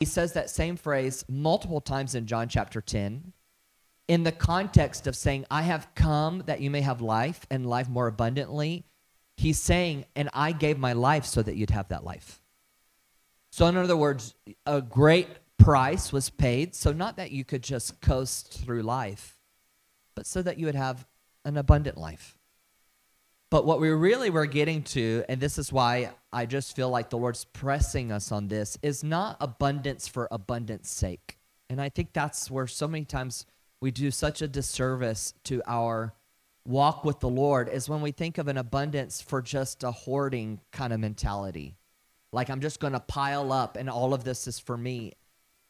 he says that same phrase multiple times in John chapter 10 in the context of saying, I have come that you may have life and life more abundantly. He's saying, and I gave my life so that you'd have that life. So, in other words, a great price was paid. So, not that you could just coast through life, but so that you would have an abundant life. But what we really were getting to, and this is why I just feel like the Lord's pressing us on this, is not abundance for abundance sake. And I think that's where so many times we do such a disservice to our walk with the Lord is when we think of an abundance for just a hoarding kind of mentality. Like I'm just going to pile up and all of this is for me.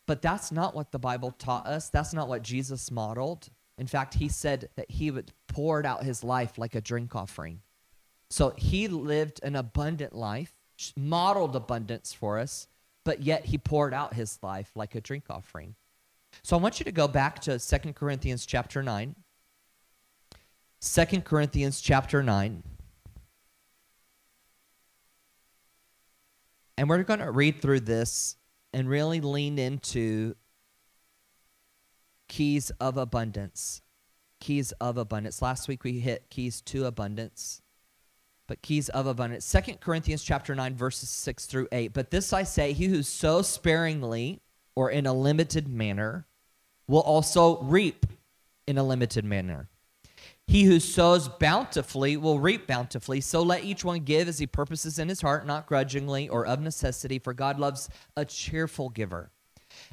But that's not what the Bible taught us. That's not what Jesus modeled. In fact, he said that he would poured out his life like a drink offering. So he lived an abundant life, modeled abundance for us, but yet he poured out his life like a drink offering. So I want you to go back to Second Corinthians chapter 9. 2 Corinthians chapter 9. And we're going to read through this and really lean into keys of abundance. Keys of abundance. Last week we hit keys to abundance but keys of abundance. Second Corinthians chapter 9 verses 6 through 8. But this I say, he who sows sparingly or in a limited manner will also reap in a limited manner. He who sows bountifully will reap bountifully. So let each one give as he purposes in his heart, not grudgingly or of necessity, for God loves a cheerful giver.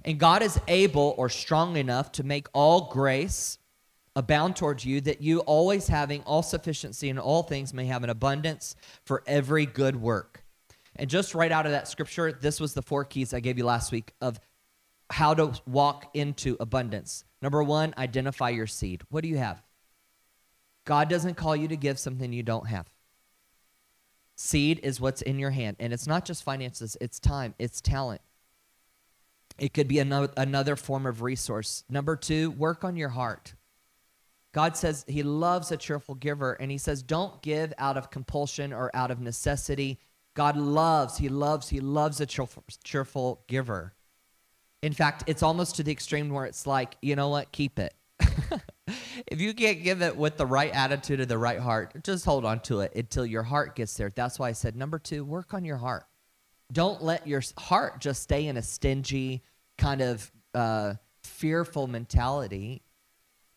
And God is able or strong enough to make all grace abound towards you, that you always having all sufficiency in all things may have an abundance for every good work. And just right out of that scripture, this was the four keys I gave you last week of how to walk into abundance. Number one, identify your seed. What do you have? God doesn't call you to give something you don't have. Seed is what's in your hand. And it's not just finances, it's time, it's talent. It could be another, another form of resource. Number two, work on your heart. God says he loves a cheerful giver, and he says, don't give out of compulsion or out of necessity. God loves, he loves, he loves a cheerful, cheerful giver. In fact, it's almost to the extreme where it's like, you know what, keep it. if you can't give it with the right attitude and the right heart, just hold on to it until your heart gets there. That's why I said, number two, work on your heart. Don't let your heart just stay in a stingy, kind of uh, fearful mentality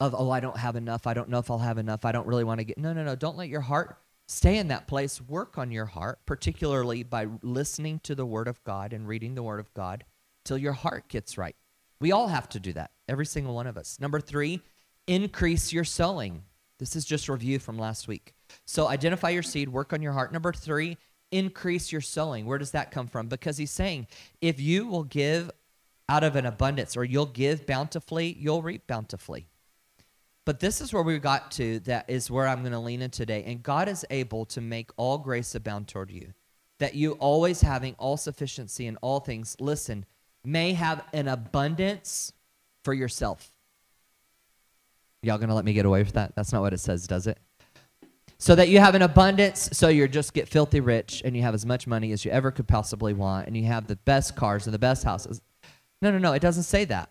of, oh, I don't have enough. I don't know if I'll have enough. I don't really want to get. No, no, no. Don't let your heart stay in that place. Work on your heart, particularly by listening to the Word of God and reading the Word of God till your heart gets right. We all have to do that, every single one of us. Number three, increase your sowing. This is just review from last week. So identify your seed, work on your heart. Number three, increase your sowing. Where does that come from? Because he's saying, if you will give out of an abundance or you'll give bountifully, you'll reap bountifully. But this is where we got to, that is where I'm going to lean in today. And God is able to make all grace abound toward you, that you always having all sufficiency in all things, listen, may have an abundance for yourself. Y'all going to let me get away with that? That's not what it says, does it? So that you have an abundance, so you just get filthy rich and you have as much money as you ever could possibly want and you have the best cars and the best houses. No, no, no, it doesn't say that.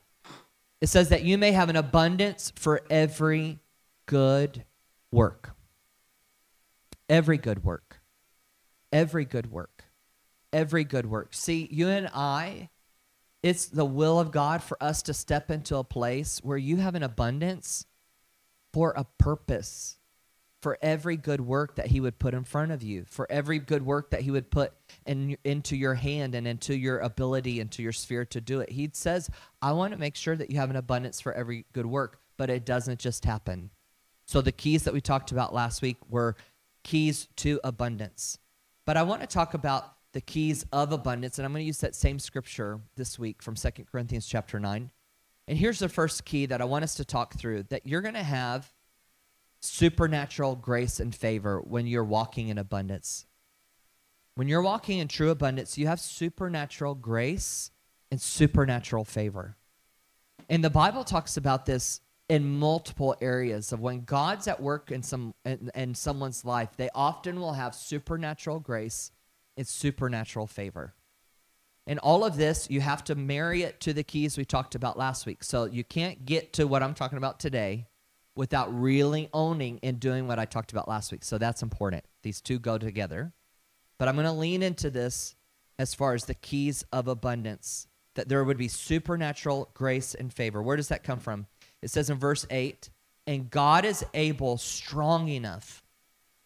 It says that you may have an abundance for every good work. Every good work. Every good work. Every good work. See, you and I, it's the will of God for us to step into a place where you have an abundance for a purpose for every good work that he would put in front of you, for every good work that he would put in, into your hand and into your ability, into your sphere to do it. He says, I want to make sure that you have an abundance for every good work, but it doesn't just happen. So the keys that we talked about last week were keys to abundance. But I want to talk about the keys of abundance, and I'm going to use that same scripture this week from Second Corinthians chapter 9. And here's the first key that I want us to talk through that you're going to have supernatural grace and favor when you're walking in abundance. When you're walking in true abundance, you have supernatural grace and supernatural favor. And the Bible talks about this in multiple areas of when God's at work in some in, in someone's life, they often will have supernatural grace and supernatural favor. And all of this, you have to marry it to the keys we talked about last week. So you can't get to what I'm talking about today without really owning and doing what I talked about last week. So that's important. These two go together. But I'm going to lean into this as far as the keys of abundance, that there would be supernatural grace and favor. Where does that come from? It says in verse 8, and God is able, strong enough.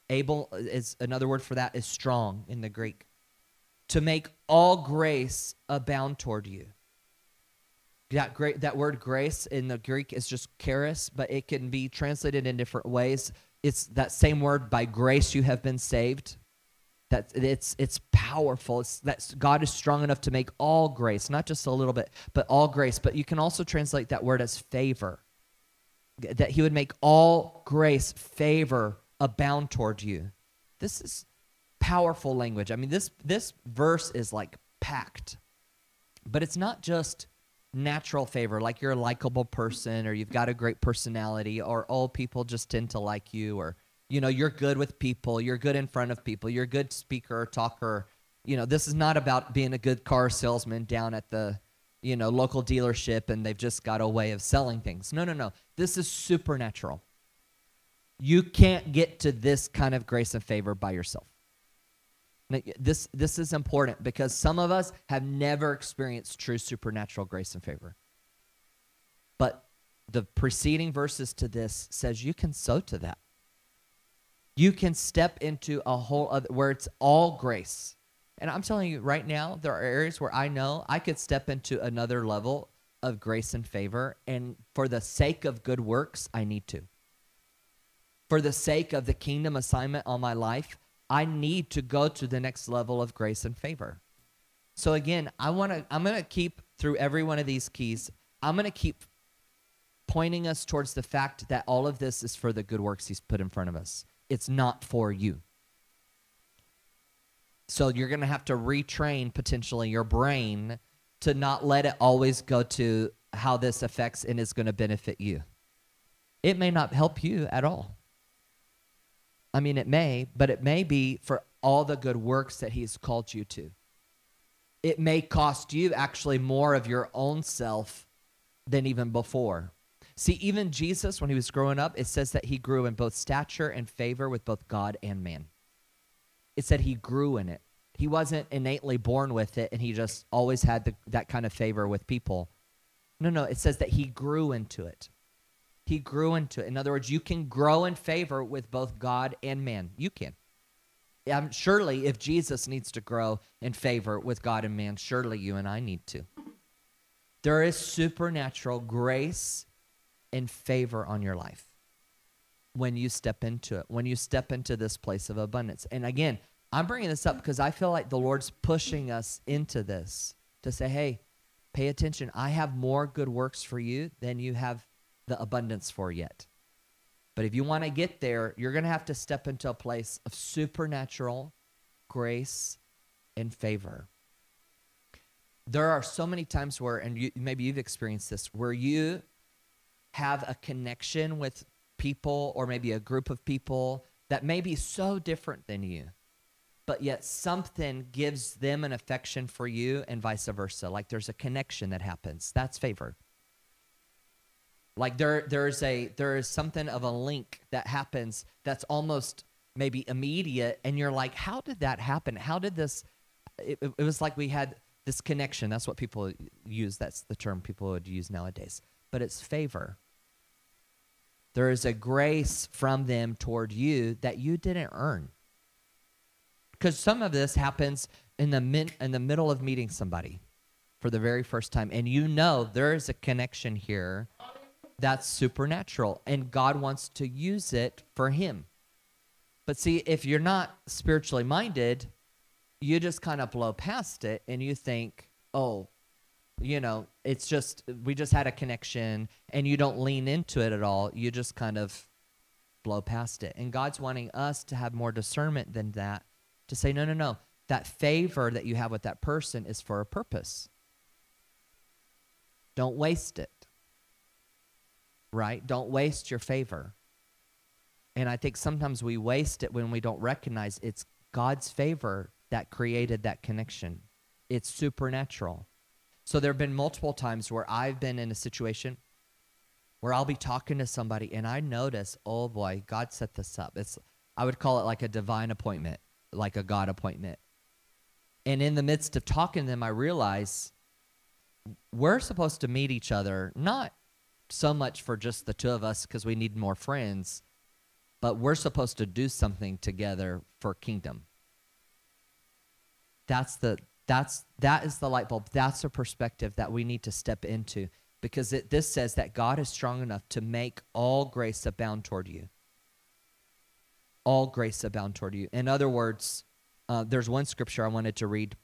Able is another word for that is strong in the Greek. To make all grace abound toward you. That great that word grace in the Greek is just charis, but it can be translated in different ways. It's that same word by grace you have been saved. That it's it's powerful. It's that god is strong enough to make all grace not just a little bit but all grace. But you can also translate that word as favor. That he would make all grace favor abound toward you. This is powerful language. I mean this this verse is like packed. But it's not just natural favor like you're a likable person or you've got a great personality or all people just tend to like you or you know you're good with people you're good in front of people you're a good speaker talker. You know this is not about being a good car salesman down at the you know local dealership and they've just got a way of selling things. No no no. This is supernatural. You can't get to this kind of grace and favor by yourself this this is important because some of us have never experienced true supernatural grace and favor but the preceding verses to this says you can sow to that you can step into a whole other where it's all grace. And I'm telling you right now, there are areas where I know I could step into another level of grace and favor. And for the sake of good works, I need to. For the sake of the kingdom assignment on my life, I need to go to the next level of grace and favor. So again, I want to I'm going to keep through every one of these keys. I'm going to keep pointing us towards the fact that all of this is for the good works he's put in front of us it's not for you. So you're going to have to retrain potentially your brain to not let it always go to how this affects and is going to benefit you. It may not help you at all. I mean, it may, but it may be for all the good works that He's called you to. It may cost you actually more of your own self than even before. See, even Jesus, when he was growing up, it says that he grew in both stature and favor with both God and man. It said he grew in it. He wasn't innately born with it and he just always had the, that kind of favor with people. No, no, it says that he grew into it. He grew into it. In other words, you can grow in favor with both God and man. You can. Um, surely, if Jesus needs to grow in favor with God and man, surely you and I need to. There is supernatural grace and favor on your life when you step into it, when you step into this place of abundance. And again, I'm bringing this up because I feel like the Lord's pushing us into this to say, hey, pay attention. I have more good works for you than you have the abundance for yet. But if you want to get there, you're going to have to step into a place of supernatural grace and favor. There are so many times where, and you, maybe you've experienced this, where you have a connection with people or maybe a group of people that may be so different than you, but yet something gives them an affection for you and vice versa. Like there's a connection that happens. That's favor. Like there there's a there is something of a link that happens that's almost maybe immediate and you're like how did that happen? How did this it, it was like we had this connection. That's what people use. That's the term people would use nowadays. But it's favor. There is a grace from them toward you that you didn't earn. Because some of this happens in the min- in the middle of meeting somebody for the very first time and you know there is a connection here that's supernatural and God wants to use it for him. But see, if you're not spiritually minded, you just kind of blow past it and you think, "Oh, you know, it's just we just had a connection and you don't lean into it at all. You just kind of blow past it. And God's wanting us to have more discernment than that to say, no, no, no. That favor that you have with that person is for a purpose. Don't waste it. Right? Don't waste your favor. And I think sometimes we waste it when we don't recognize it's God's favor that created that connection. it's supernatural. So there have been multiple times where I've been in a situation where I'll be talking to somebody and I notice, oh boy, God set this up. It's I would call it like a divine appointment, like a God appointment. And in the midst of talking to them, I realize we're supposed to meet each other, not so much for just the two of us because we need more friends, but we're supposed to do something together for kingdom. That's the that's that is the light bulb. That's a perspective that we need to step into because it, this says that God is strong enough to make all grace abound toward you. All grace abound toward you. In other words, uh, there's one scripture I wanted to read.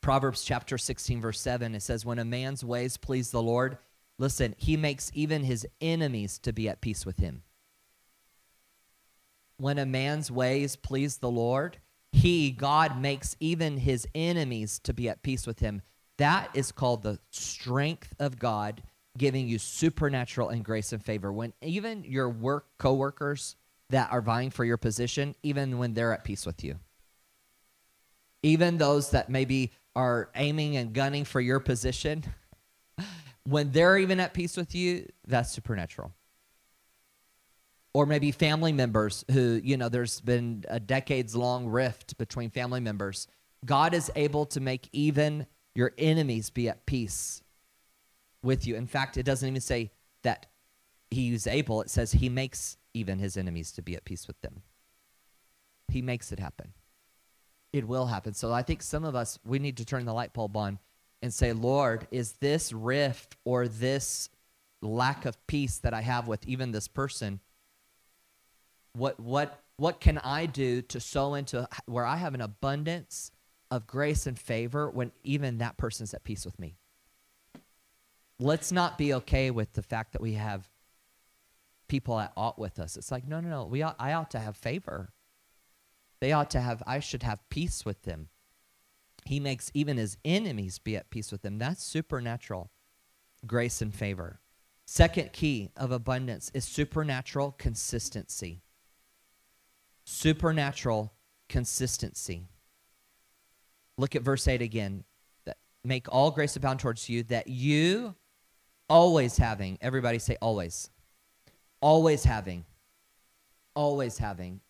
Proverbs chapter 16, verse 7. It says, When a man's ways please the Lord, listen, he makes even his enemies to be at peace with him. When a man's ways please the Lord, he, God, makes even his enemies to be at peace with him. That is called the strength of God giving you supernatural and grace and favor. When even your work coworkers that are vying for your position, even when they're at peace with you. Even those that maybe are aiming and gunning for your position, when they're even at peace with you, that's supernatural or maybe family members who, you know, there's been a decades long rift between family members. God is able to make even your enemies be at peace with you. In fact, it doesn't even say that he's able, it says he makes even his enemies to be at peace with them. He makes it happen. It will happen. So I think some of us, we need to turn the light bulb on and say, Lord, is this rift or this lack of peace that I have with even this person? What what what can I do to sow into where I have an abundance of grace and favor when even that person's at peace with me? Let's not be okay with the fact that we have people at ought with us. It's like, no, no, no. We ought, I ought to have favor. They ought to have, I should have peace with them. He makes even his enemies be at peace with them. That's supernatural grace and favor. Second key of abundance is supernatural consistency supernatural consistency. Look at verse 8 again. That make all grace abound towards you, that you always having, everybody say always. Always having. Always having.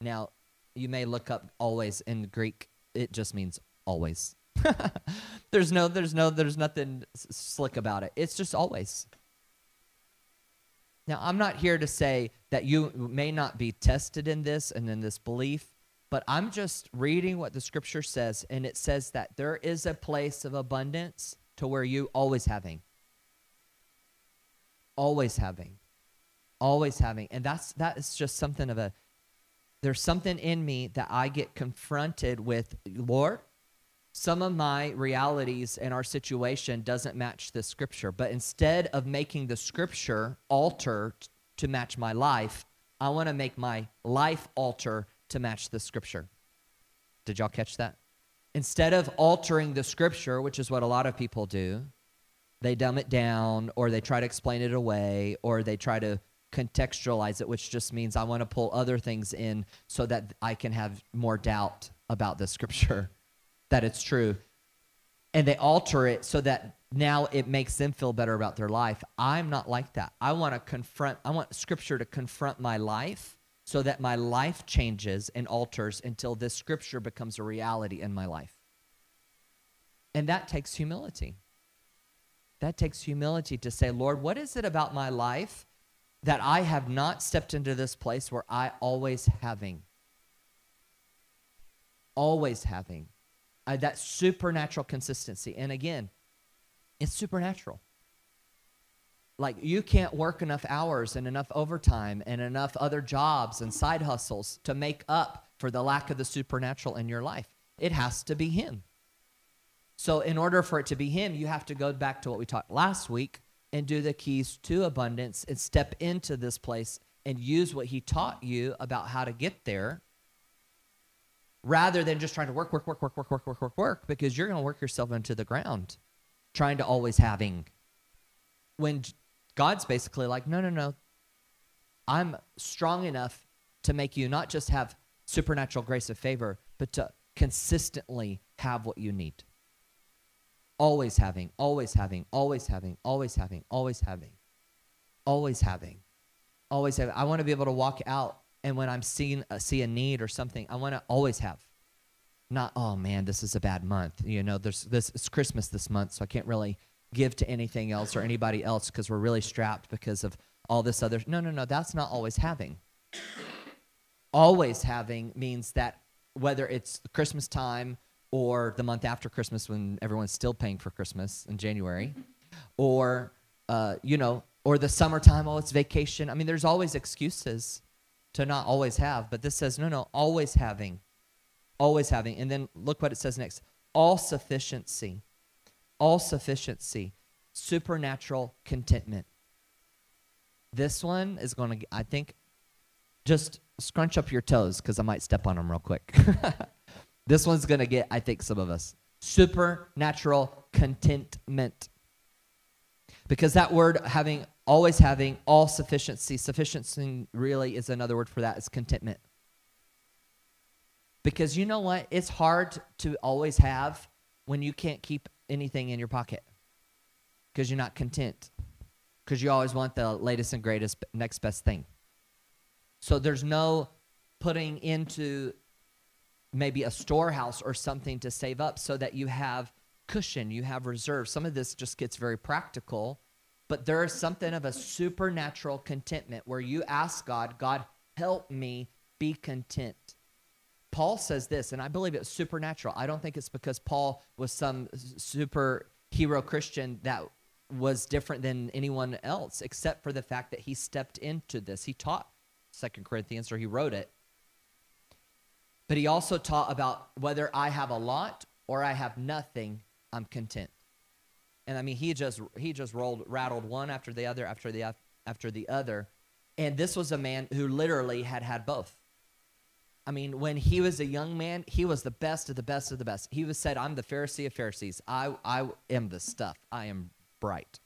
Now, you may look up always in Greek. It just means always. there's no there's no there's nothing slick about it. It's just always. Now, I'm not here to say that you may not be tested in this and in this belief, but I'm just reading what the scripture says, and it says that there is a place of abundance to where you always having. Always having. Always having. And that's that is just something of a there's something in me that I get confronted with, Lord, some of my realities and our situation doesn't match the scripture but instead of making the scripture alter to match my life i want to make my life alter to match the scripture. Did y'all catch that? Instead of altering the scripture which is what a lot of people do they dumb it down or they try to explain it away or they try to contextualize it which just means i want to pull other things in so that i can have more doubt about the scripture that it's true and they alter it so that now it makes them feel better about their life. I'm not like that. I want to confront, I want scripture to confront my life so that my life changes and alters until this scripture becomes a reality in my life. And that takes humility. That takes humility to say, Lord, what is it about my life that I have not stepped into this place where I always having? Always having uh, that supernatural consistency. And again, it's supernatural. Like you can't work enough hours and enough overtime and enough other jobs and side hustles to make up for the lack of the supernatural in your life. It has to be Him. So, in order for it to be Him, you have to go back to what we talked last week and do the keys to abundance and step into this place and use what He taught you about how to get there rather than just trying to work, work, work, work, work, work, work, work, work, because you're going to work yourself into the ground trying to always having. When God's basically like, no, no, no. I'm strong enough to make you not just have supernatural grace of favor, but to consistently have what you need. Always having, always having, always having, always having, always having, always having, always having. I want to be able to walk out, and when I'm seeing uh, see a need or something, I want to always have. Not oh man, this is a bad month. You know, there's this it's Christmas this month, so I can't really give to anything else or anybody else because we're really strapped because of all this other. No, no, no. That's not always having. Always having means that whether it's Christmas time or the month after Christmas when everyone's still paying for Christmas in January, or uh, you know, or the summertime, oh, it's vacation. I mean, there's always excuses to not always have, but this says no, no, always having, always having. And then look what it says next: all sufficiency, all sufficiency, supernatural contentment. This one is going to, I think, just scrunch up your toes because I might step on them real quick. this one's going to get, I think, some of us. Supernatural contentment. Because that word having, always having, all sufficiency, sufficiency really is another word for that, is contentment. Because you know what? It's hard to always have when you can't keep anything in your pocket because you're not content because you always want the latest and greatest next best thing. So there's no putting into maybe a storehouse or something to save up so that you have cushion, you have reserve. Some of this just gets very practical, but there is something of a supernatural contentment where you ask God, God, help me be content. Paul says this, and I believe it's supernatural. I don't think it's because Paul was some superhero Christian that was different than anyone else, except for the fact that he stepped into this. He taught Second Corinthians, or he wrote it. But he also taught about whether I have a lot or I have nothing, I'm content. And I mean, he just he just rolled rattled one after the other after the after the other, and this was a man who literally had had both. I mean, when he was a young man, he was the best of the best of the best. He was said, "I'm the Pharisee of Pharisees. I I am the stuff. I am bright."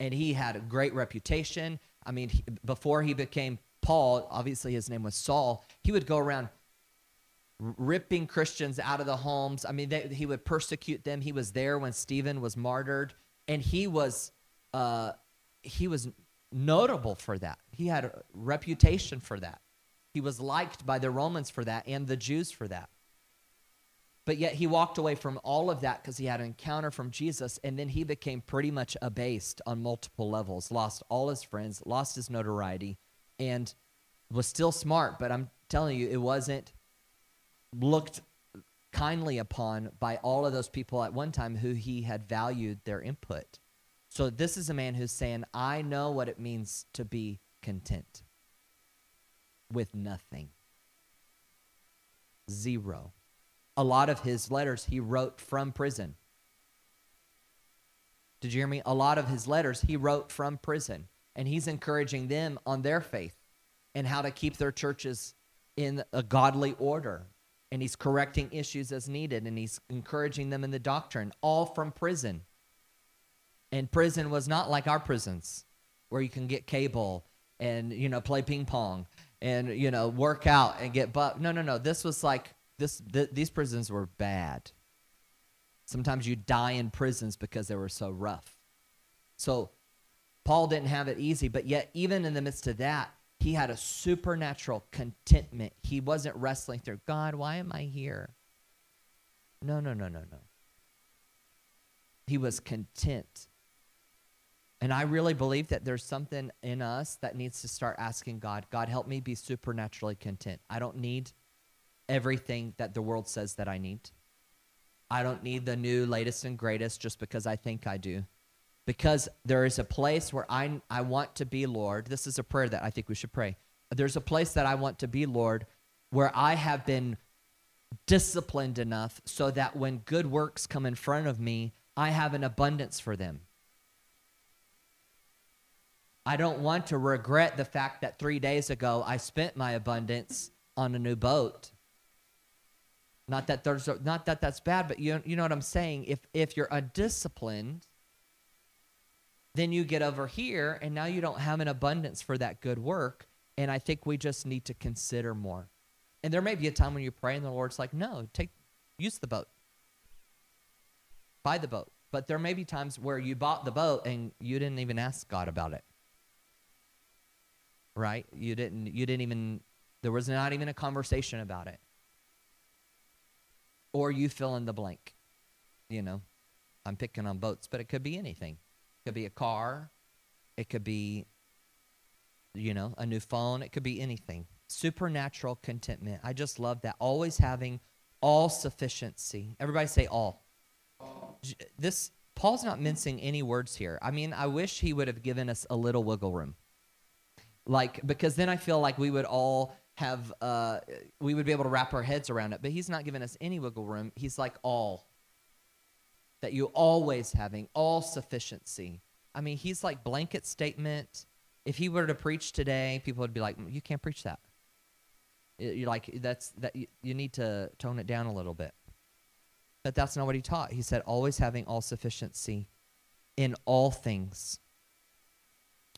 And he had a great reputation. I mean, he, before he became Paul, obviously his name was Saul, he would go around ripping Christians out of the homes. I mean, they, he would persecute them. He was there when Stephen was martyred, and he was uh, he was notable for that. He had a reputation for that. He was liked by the Romans for that and the Jews for that. But yet he walked away from all of that because he had an encounter from Jesus, and then he became pretty much abased on multiple levels, lost all his friends, lost his notoriety, and was still smart, but I'm telling you, it wasn't looked kindly upon by all of those people at one time who he had valued their input. So this is a man who's saying, I know what it means to be content with nothing. Zero. A lot of his letters he wrote from prison. Did you hear me? A lot of his letters he wrote from prison and he's encouraging them on their faith and how to keep their churches in a godly order. And he's correcting issues as needed and he's encouraging them in the doctrine, all from prison. And prison was not like our prisons where you can get cable and, you know, play ping pong and, you know, work out and get but no, no, no. This was like this th- these prisons were bad. Sometimes you die in prisons because they were so rough. So Paul didn't have it easy, but yet, even in the midst of that, he had a supernatural contentment. He wasn't wrestling through, God, why am I here? No, no, no, no, no. He was content. And I really believe that there's something in us that needs to start asking God, God, help me be supernaturally content. I don't need everything that the world says that I need. I don't need the new, latest, and greatest just because I think I do because there is a place where I, I want to be, Lord. This is a prayer that I think we should pray. There's a place that I want to be, Lord, where I have been disciplined enough so that when good works come in front of me, I have an abundance for them. I don't want to regret the fact that three days ago I spent my abundance on a new boat. Not that there's not that that's bad, but you you know what I'm saying. If if you're undisciplined, then you get over here and now you don't have an abundance for that good work. And I think we just need to consider more. And there may be a time when you pray and the Lord's like, no, take use the boat. buy the boat. But there may be times where you bought the boat and you didn't even ask God about it. Right? You didn't you didn't even there was not even a conversation about it. Or you fill in the blank. You know, I'm picking on boats, but it could be anything. It could be a car. It could be, you know, a new phone. It could be anything. Supernatural contentment. I just love that. Always having all sufficiency. Everybody say all. This Paul's not mincing any words here. I mean, I wish he would have given us a little wiggle room. Like because then I feel like we would all have uh we would be able to wrap our heads around it, but he's not giving us any wiggle room. He's like all that you always having all sufficiency. I mean, he's like blanket statement. If he were to preach today, people would be like, mm, "You can't preach that." You're like that's that you need to tone it down a little bit. But that's not what he taught. He said always having all sufficiency in all things.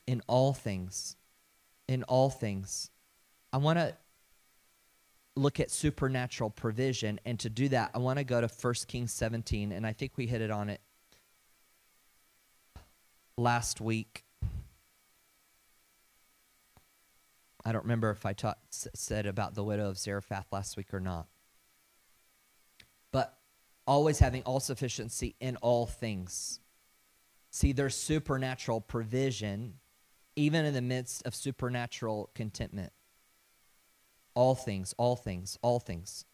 In all things. In all things. I want to look at supernatural provision and to do that I want to go to 1 Kings 17 and I think we hit it on it last week. I don't remember if I taught, said about the widow of Zarephath last week or not. But always having all sufficiency in all things. See, there's supernatural provision even in the midst of supernatural contentment. All things, all things, all things.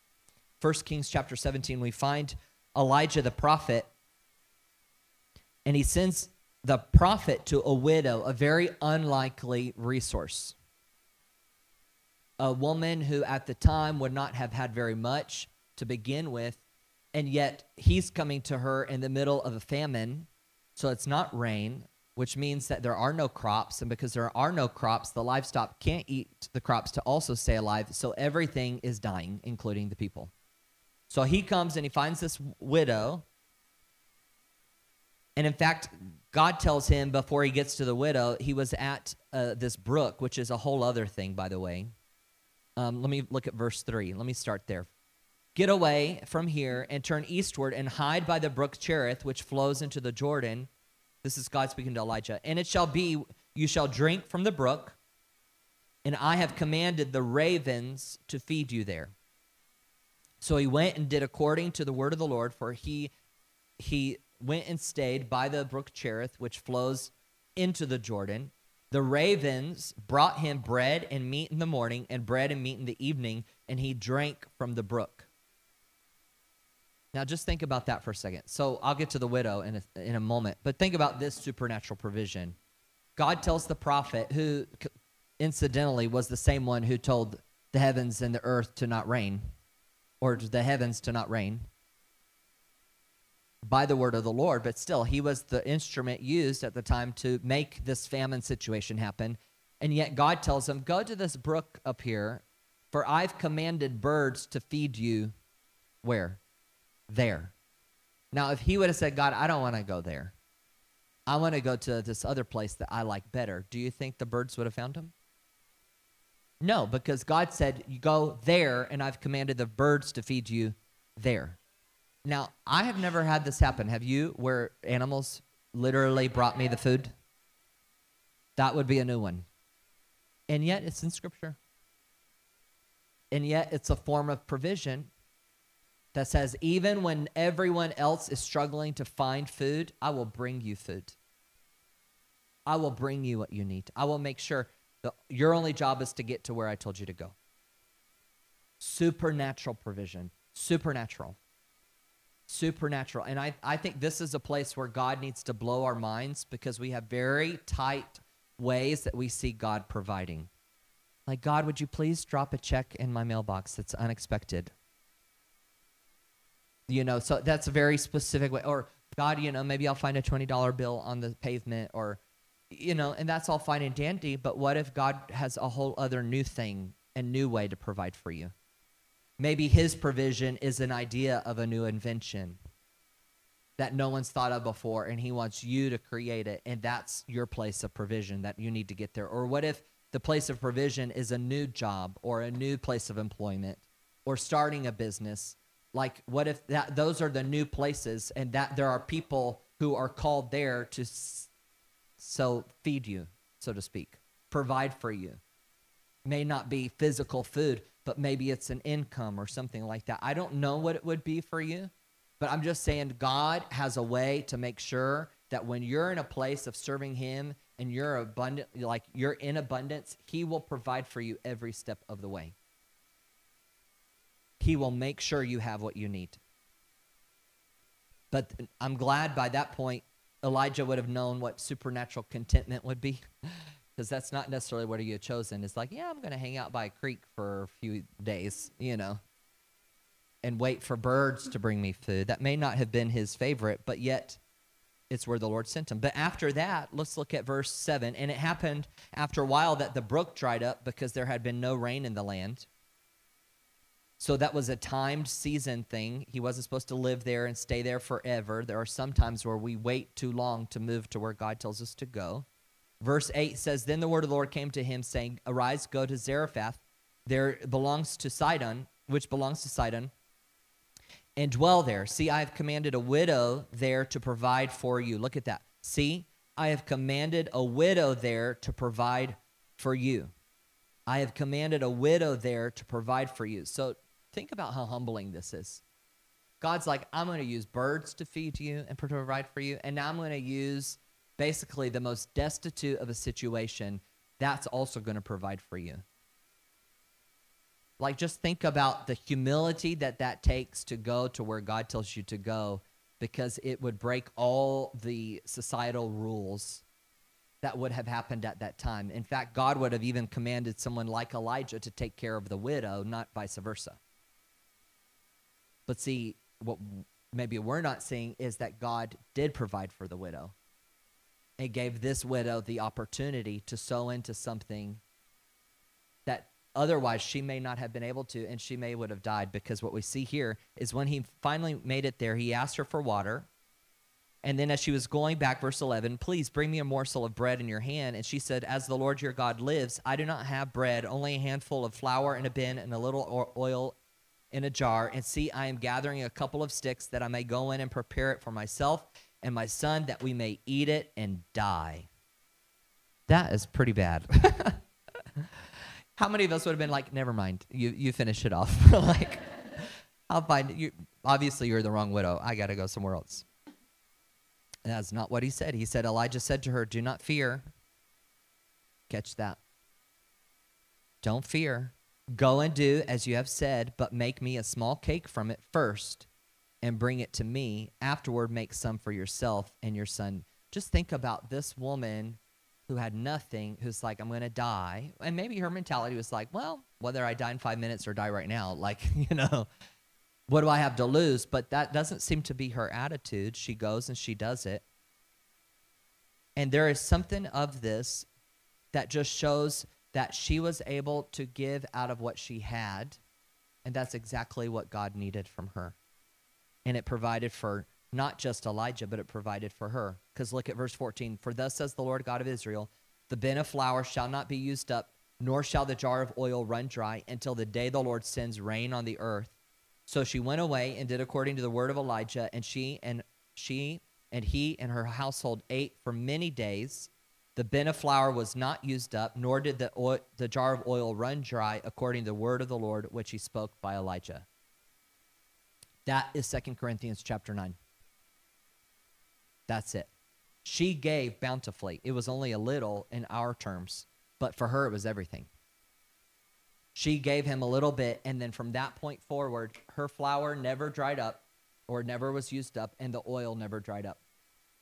First Kings chapter 17, we find Elijah the prophet, and he sends the prophet to a widow, a very unlikely resource a woman who at the time would not have had very much to begin with, and yet he's coming to her in the middle of a famine. So it's not rain, which means that there are no crops. And because there are no crops, the livestock can't eat the crops to also stay alive. So everything is dying, including the people. So he comes and he finds this widow. And in fact, God tells him before he gets to the widow, he was at uh, this brook, which is a whole other thing, by the way. Um, let me look at verse 3. Let me start there. Get away from here and turn eastward and hide by the brook Cherith, which flows into the Jordan. This is God speaking to Elijah. And it shall be, you shall drink from the brook, and I have commanded the ravens to feed you there. So he went and did according to the word of the Lord, for he he went and stayed by the brook Cherith, which flows into the Jordan. The ravens brought him bread and meat in the morning, and bread and meat in the evening, and he drank from the brook. Now, just think about that for a second. So, I'll get to the widow in a, in a moment, but think about this supernatural provision. God tells the prophet, who incidentally was the same one who told the heavens and the earth to not rain, or the heavens to not rain by the word of the Lord, but still, he was the instrument used at the time to make this famine situation happen. And yet, God tells him, Go to this brook up here, for I've commanded birds to feed you. Where? There. Now, if he would have said, God, I don't want to go there, I want to go to this other place that I like better, do you think the birds would have found him? No, because God said, You go there, and I've commanded the birds to feed you there. Now, I have never had this happen. Have you, where animals literally brought me the food? That would be a new one. And yet, it's in Scripture. And yet, it's a form of provision that says, even when everyone else is struggling to find food, I will bring you food. I will bring you what you need. I will make sure that your only job is to get to where I told you to go. Supernatural provision. Supernatural supernatural. And I, I think this is a place where God needs to blow our minds because we have very tight ways that we see God providing. Like, God, would you please drop a check in my mailbox that's unexpected? You know, so that's a very specific way. Or, God, you know, maybe I'll find a $20 bill on the pavement or, you know, and that's all fine and dandy. But what if God has a whole other new thing and new way to provide for you? Maybe his provision is an idea of a new invention that no one's thought of before, and he wants you to create it, and that's your place of provision that you need to get there. Or what if the place of provision is a new job or a new place of employment or starting a business? Like, what if that those are the new places, and that there are people who are called there to s- so feed you, so to speak, provide for you. May not be physical food, but maybe it's an income or something like that. I don't know what it would be for you, but I'm just saying God has a way to make sure that when you're in a place of serving Him and you're abundant, like you're in abundance, He will provide for you every step of the way. He will make sure you have what you need. But I'm glad by that point, Elijah would have known what supernatural contentment would be. Because that's not necessarily what he had chosen. It's like, yeah, I'm going to hang out by a creek for a few days, you know, and wait for birds to bring me food. That may not have been his favorite, but yet it's where the Lord sent him. But after that, let's look at verse 7. And it happened after a while that the brook dried up because there had been no rain in the land. So that was a timed season thing. He wasn't supposed to live there and stay there forever. There are some times where we wait too long to move to where God tells us to go. Verse 8 says, Then the word of the Lord came to him, saying, Arise, go to Zarephath. There belongs to Sidon, which belongs to Sidon, and dwell there. See, I have commanded a widow there to provide for you. Look at that. See, I have commanded a widow there to provide for you. I have commanded a widow there to provide for you. So think about how humbling this is. God's like, I'm going to use birds to feed you and provide for you. And now I'm going to use basically the most destitute of a situation. That's also going to provide for you. Like, just think about the humility that that takes to go to where God tells you to go because it would break all the societal rules that would have happened at that time. In fact, God would have even commanded someone like Elijah to take care of the widow, not vice versa. But see, what maybe we're not seeing is that God did provide for the widow and gave this widow the opportunity to sow into something that otherwise she may not have been able to and she may would have died because what we see here is when he finally made it there he asked her for water. And then as she was going back verse 11 please bring me a morsel of bread in your hand. And she said as the lord your god lives i do not have bread only a handful of flour in a bin and a little oil in a jar and see i am gathering a couple of sticks that i may go in and prepare it for myself and my son that we may eat it and die that is pretty bad How many of us would have been like, never mind, you you finish it off. like, I'll find you. Obviously, you're the wrong widow. I got to go somewhere else. That's not what he said. He said, Elijah said to her, Do not fear. Catch that. Don't fear. Go and do as you have said, but make me a small cake from it first and bring it to me. Afterward, make some for yourself and your son. Just think about this woman who had nothing, who's like, I'm going to die. And maybe her mentality was like, well, whether I die in five minutes or die right now, like, you know, what do I have to lose? But that doesn't seem to be her attitude. She goes and she does it. And there is something of this that just shows that she was able to give out of what she had. And that's exactly what God needed from her. And it provided for not just Elijah, but it provided for her. Because look at verse 14. For thus says the Lord God of Israel, the bin of flour shall not be used up, nor shall the jar of oil run dry until the day the Lord sends rain on the earth. So she went away and did according to the word of Elijah, and she and she and he and her household ate for many days. The bin of flour was not used up, nor did the oil, the jar of oil run dry, according to the word of the Lord which he spoke by Elijah. That is Second Corinthians chapter 9. That's it. She gave bountifully. It was only a little in our terms, but for her, it was everything. She gave him a little bit, and then from that point forward, her flour never dried up or never was used up, and the oil never dried up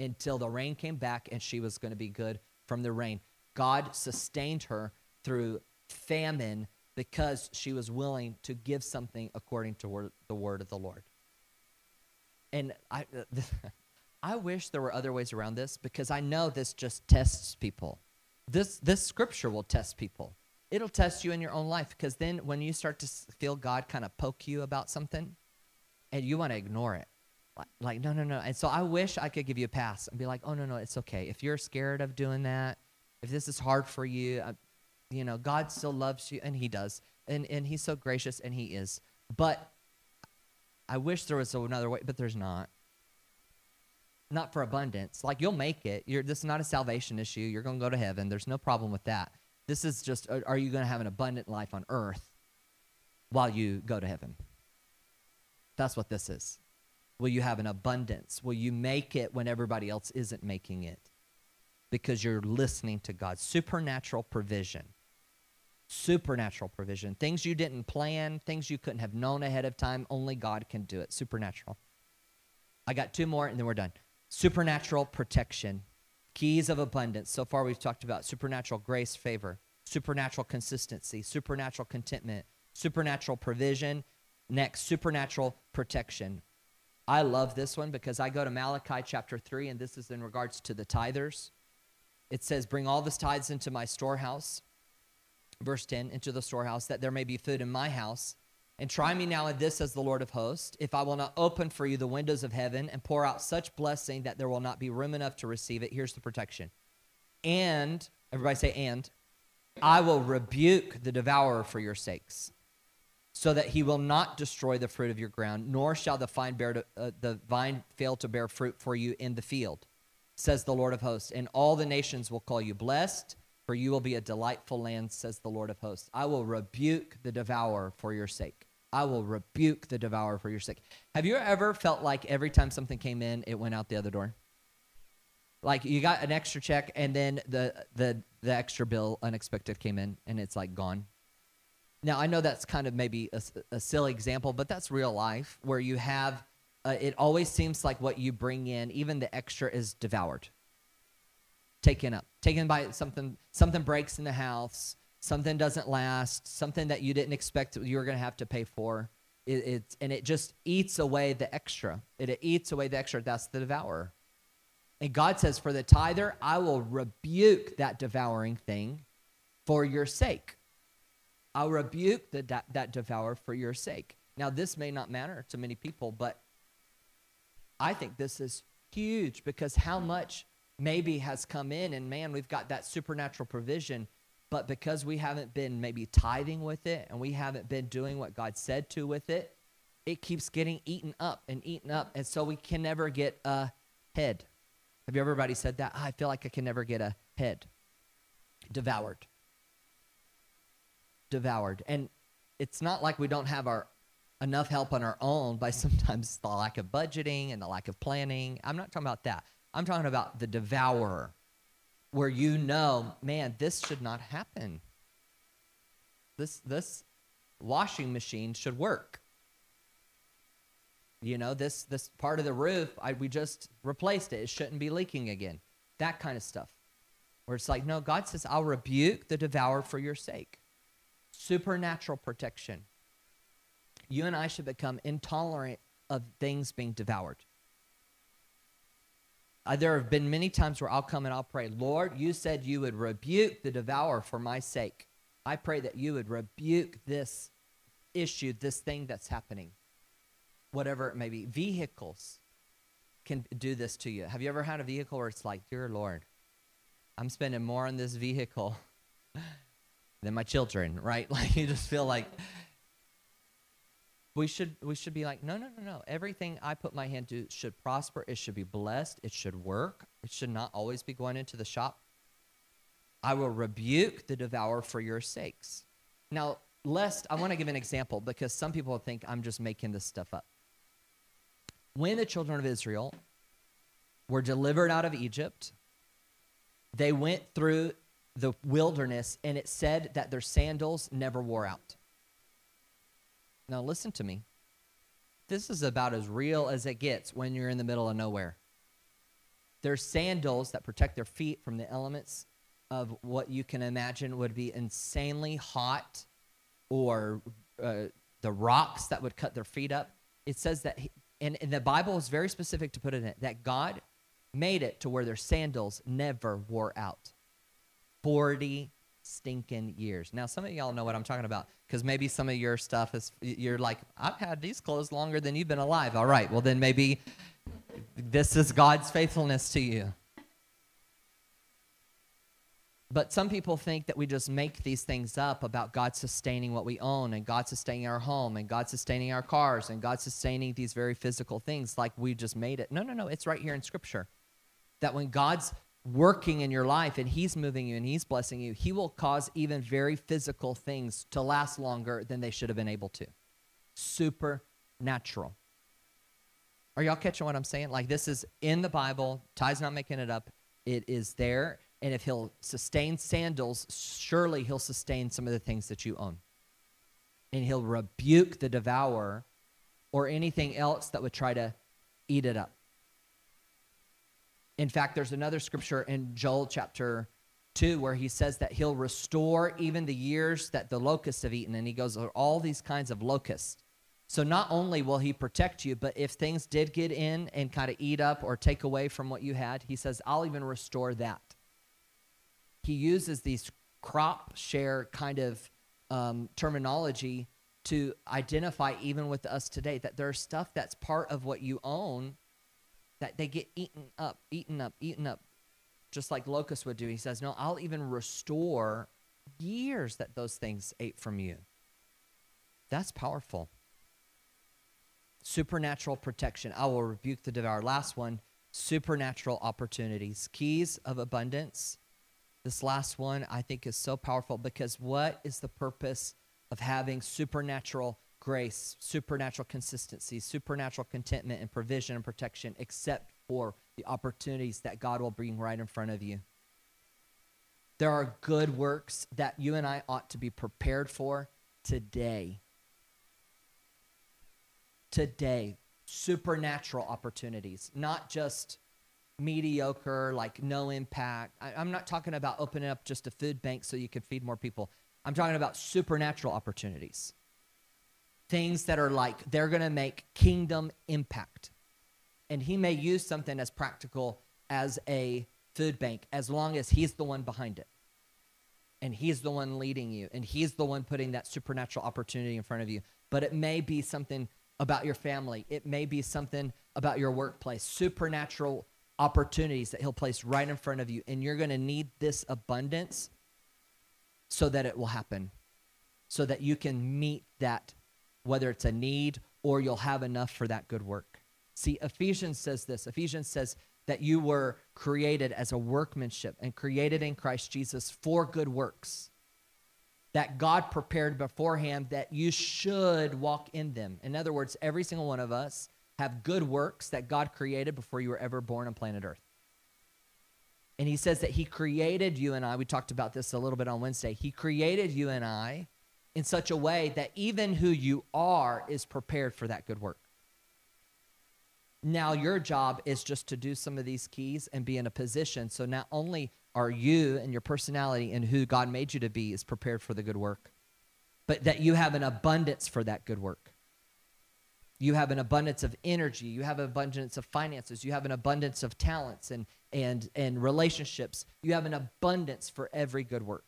until the rain came back and she was going to be good from the rain. God sustained her through famine because she was willing to give something according to the word of the Lord. And I. I wish there were other ways around this because I know this just tests people. This this scripture will test people. It'll test you in your own life because then when you start to feel God kind of poke you about something and you want to ignore it. Like, no no no. And so I wish I could give you a pass and be like, "Oh no no, it's okay. If you're scared of doing that, if this is hard for you, uh, you know, God still loves you and he does. And and he's so gracious and he is. But I wish there was another way, but there's not. Not for abundance. Like you'll make it. You're this is not a salvation issue. You're going to go to heaven. There's no problem with that. This is just uh, are you going to have an abundant life on earth while you go to heaven? That's what this is. Will you have an abundance? Will you make it when everybody else isn't making it? Because you're listening to God. Supernatural provision. Supernatural provision. Things you didn't plan, things you couldn't have known ahead of time. Only God can do it. Supernatural. I got two more and then we're done. Supernatural protection. Keys of abundance. So far, we've talked about supernatural grace, favor, supernatural consistency, supernatural contentment, supernatural provision. Next, supernatural protection. I love this one because I go to Malachi chapter 3, and this is in regards to the tithers. It says, Bring all the tithes into my storehouse verse 10 into the storehouse that there may be food in my house. And try me now in this as the lord of hosts if i will not open for you the windows of heaven and pour out such blessing that there will not be room enough to receive it. Here's the protection. And everybody say and i will rebuke the devourer for your sakes so that he will not destroy the fruit of your ground nor shall the vine bear to, uh, the vine fail to bear fruit for you in the field says the lord of hosts and all the nations will call you blessed for you will be a delightful land, says the Lord of hosts. I will rebuke the devourer for your sake. I will rebuke the devourer for your sake. Have you ever felt like every time something came in, it went out the other door? Like you got an extra check and then the the the extra bill unexpected came in and it's like gone. Now I know that's kind of maybe a, a silly example, but that's real life where you have. Uh, it always seems like what you bring in, even the extra, is devoured taken up, taken by something. Something breaks in the house. Something doesn't last. Something that you didn't expect you were going to have to pay for. It, it, and it just eats away the extra. It, it eats away the extra. That's the devourer. And God says, For the tither, I will rebuke that devouring thing for your sake. I'll rebuke the, that, that devourer for your sake. Now, this may not matter to many people, but I think this is huge because how much maybe has come in and man, we've got that supernatural provision. But because we haven't been maybe tithing with it and we haven't been doing what God said to with it, it keeps getting eaten up and eaten up. And so we can never get ahead. Have you ever, everybody said that? Oh, I feel like I can never get ahead. Devoured. Devoured. And it's not like we don't have our enough help on our own by sometimes the lack of budgeting and the lack of planning. I'm not talking about that. I'm talking about the devourer, where you know, man, this should not happen. This this washing machine should work. You know, this this part of the roof, I, we just replaced it. It shouldn't be leaking again. That kind of stuff. Where it's like, no, God says, I'll rebuke the devourer for your sake. Supernatural protection. You and I should become intolerant of things being devoured. Uh, there have been many times where I'll come and I'll pray, Lord, you said you would rebuke the devourer for my sake. I pray that you would rebuke this issue, this thing that's happening, whatever it may be. Vehicles can do this to you. Have you ever had a vehicle where it's like, Dear Lord, I'm spending more on this vehicle than my children, right? Like you just feel like we should we should be like no no no no. Everything i put my hand to should prosper. It should be blessed. It should work. It should not always be going into the shop. I will rebuke the devourer for your sakes. Now lest i want to give an example because some people think i'm just making this stuff up. When the children of israel were delivered out of egypt they went through the wilderness and it said that their sandals never wore out now, listen to me. This is about as real as it gets when you're in the middle of nowhere. There's sandals that protect their feet from the elements of what you can imagine would be insanely hot or uh, the rocks that would cut their feet up. It says that, he, and, and the Bible is very specific to put it in it, that God made it to where their sandals never wore out. 40 stinking years. Now, some of y'all know what I'm talking about because maybe some of your stuff is, you're like, I've had these clothes longer than you've been alive. All right, well, then maybe this is God's faithfulness to you. But some people think that we just make these things up about God sustaining what we own and God sustaining our home and God sustaining our cars and God sustaining these very physical things like we just made it. No, no, no. It's right here in Scripture. That when God's working in your life and He's moving you and He's blessing you, He will cause even very physical things to last longer than they should have been able to. Supernatural. Are y'all catching what I'm saying? Like this is in the Bible. Ty's not making it up. It is there and if he'll sustain sandals, surely he'll sustain some of the things that you own. And he'll rebuke the devourer or anything else that would try to eat it up. In fact, there's another scripture in Joel chapter 2 where he says that he'll restore even the years that the locusts have eaten. And he goes, all these kinds of locusts. So not only will he protect you, but if things did get in and kind of eat up or take away from what you had, he says, I'll even restore that he uses these crop share kind of um, terminology to identify even with us today that there's stuff that's part of what you own that they get eaten up, eaten up, eaten up, just like locusts would do. He says, No, I'll even restore years that those things ate from you. That's powerful. Supernatural protection. I will rebuke the devourer. Last one supernatural opportunities. Keys of abundance this last one I think is so powerful because what is the purpose of having supernatural grace, supernatural consistency, supernatural contentment and provision and protection except for the opportunities that God will bring right in front of you? There are good works that you and I ought to be prepared for today. Today, supernatural opportunities, not just mediocre, like no impact. I, am not talking about opening up just a food bank so you can feed more people. I'm talking about supernatural opportunities. Things that are like they're going to make kingdom impact. And he may use something as practical as a food bank as long as he's the one behind it. And he's the one leading you. And he's the one putting that supernatural opportunity in front of you. But it may be something about your family, it may be something about your workplace, supernatural opportunities that He'll place right in front of you. And you're going to need this abundance so that it will happen, so that you can meet that, whether it's a need or you'll have enough for that good work. See, Ephesians says this Ephesians says that you were created as a workmanship and created in Christ Jesus for good works that God prepared beforehand that you should walk in them. In other words, every single one of us have good works that God created before you were ever born on planet Earth. And he says that he created you and I. We talked about this a little bit on Wednesday. He created you and I in such a way that even who you are is prepared for that good work. Now, your job is just to do some of these keys and be in a position. So, not only are you and your personality and who God made you to be is prepared for the good work, but that you have an abundance for that good work. You have an abundance of energy. You have an abundance of finances. You have an abundance of talents and, and, and relationships. You have an abundance for every good work.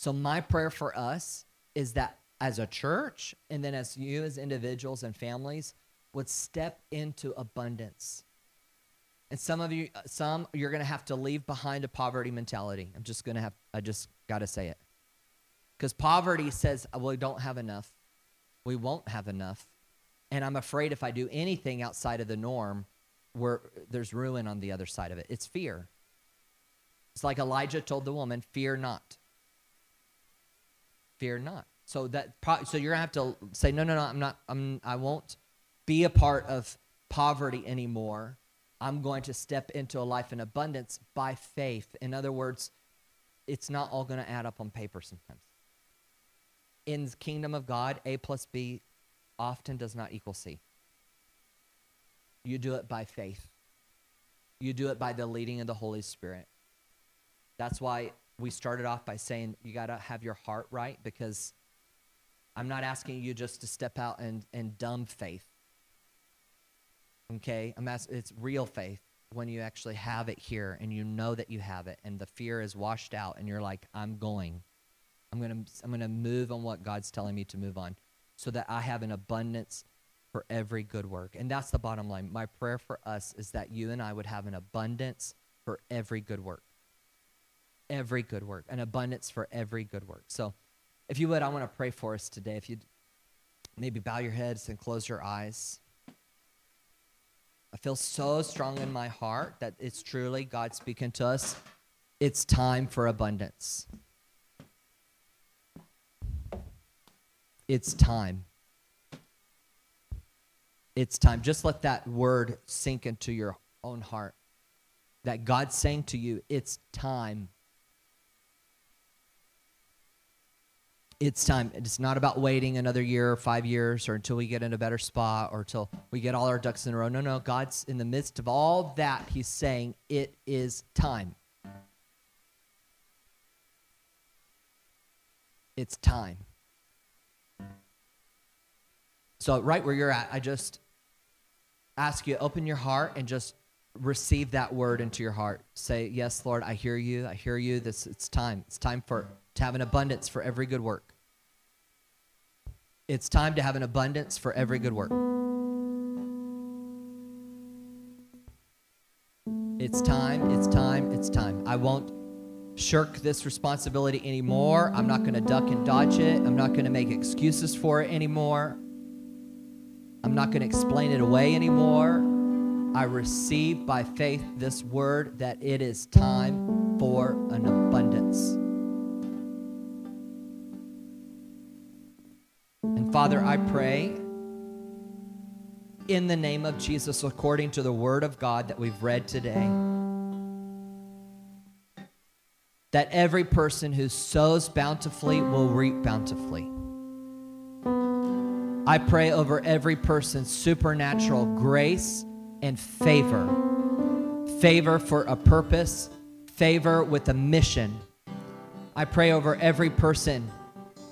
So, my prayer for us is that as a church, and then as you as individuals and families, would step into abundance. And some of you, some you're going to have to leave behind a poverty mentality. I'm just going to have, I just got to say it. Because poverty says, well, we don't have enough. We won't have enough. And I'm afraid if I do anything outside of the norm, where there's ruin on the other side of it. It's fear. It's like Elijah told the woman, "Fear not." Fear not. So that so you're gonna have to say, "No, no, no. I'm not. I'm. I won't be a part of poverty anymore. I'm going to step into a life in abundance by faith." In other words, it's not all going to add up on paper sometimes. In the kingdom of God, A plus B often does not equal C. You do it by faith. You do it by the leading of the Holy Spirit. That's why we started off by saying you got to have your heart right because I'm not asking you just to step out and, and dumb faith. Okay? I'm asking, it's real faith when you actually have it here and you know that you have it and the fear is washed out and you're like, I'm going. I'm going to I'm going to move on what God's telling me to move on so that I have an abundance for every good work. And that's the bottom line. My prayer for us is that you and I would have an abundance for every good work. Every good work, an abundance for every good work. So, if you would, I want to pray for us today. If you maybe bow your heads and close your eyes. I feel so strong in my heart that it's truly God speaking to us. It's time for abundance. It's time. It's time. Just let that word sink into your own heart. That God's saying to you, it's time. It's time. It's not about waiting another year or five years or until we get in a better spot or until we get all our ducks in a row. No, no. God's in the midst of all that. He's saying, it is time. It's time. So, right where you're at, I just ask you open your heart and just receive that word into your heart. Say, "Yes, Lord, I hear you. I hear you. This it's time. It's time for to have an abundance for every good work. It's time to have an abundance for every good work. It's time. It's time. It's time. I won't shirk this responsibility anymore. I'm not going to duck and dodge it. I'm not going to make excuses for it anymore. I'm not going to explain it away anymore. I receive by faith this word that it is time for an abundance. And Father, I pray in the name of Jesus, according to the word of God that we've read today, that every person who sows bountifully will reap bountifully. I pray over every person supernatural grace and favor. Favor for a purpose, favor with a mission. I pray over every person,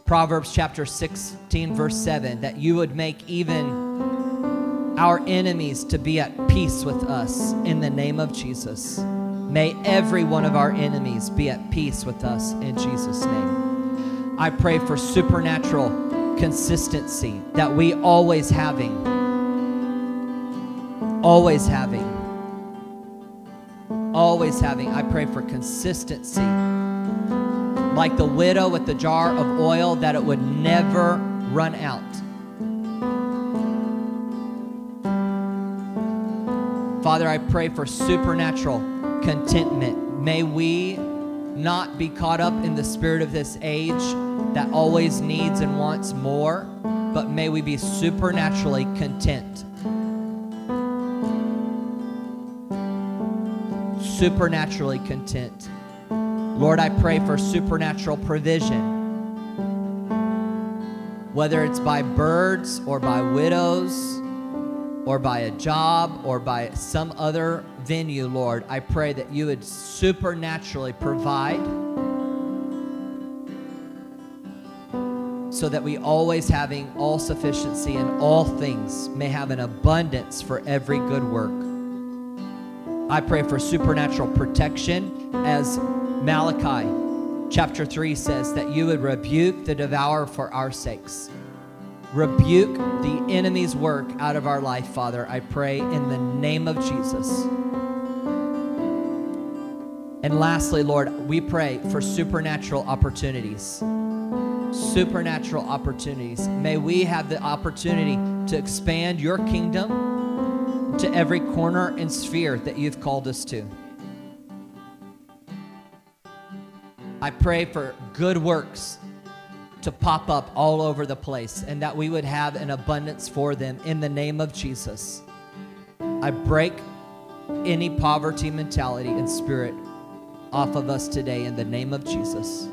Proverbs chapter 16, verse 7, that you would make even our enemies to be at peace with us in the name of Jesus. May every one of our enemies be at peace with us in Jesus' name. I pray for supernatural consistency that we always having always having always having i pray for consistency. Like the widow with the jar of oil that it would never run out. Father i pray for supernatural contentment. May we not be caught up in the spirit of this age that always needs and wants more, but may we be supernaturally content. Supernaturally content. Lord, I pray for supernatural provision. Whether it's by birds or by widows or by a job or by some other venue, Lord, I pray that you would supernaturally provide so that we always having all sufficiency in all things may have an abundance for every good work. I pray for supernatural protection as Malachi chapter 3 says that you would rebuke the devourer for our sakes. Rebuke the enemy's work out of our life, Father. I pray in the name of Jesus. And lastly, Lord, we pray for supernatural opportunities supernatural opportunities. May we have the opportunity to expand your kingdom to every corner and sphere that you've called us to. I pray for good works to pop up all over the place and that we would have an abundance for them in the name of Jesus. I break any poverty mentality and spirit off of us today in the name of Jesus.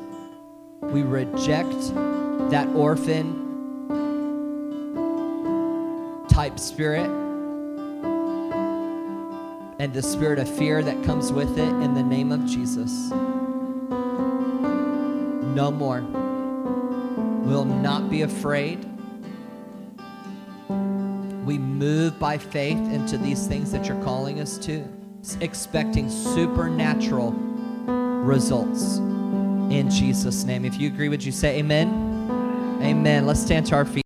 We reject that orphan type spirit and the spirit of fear that comes with it in the name of Jesus. No more. We'll not be afraid. We move by faith into these things that you're calling us to, expecting supernatural results in Jesus' name. If you agree, would you say amen? Amen. Let's stand to our feet.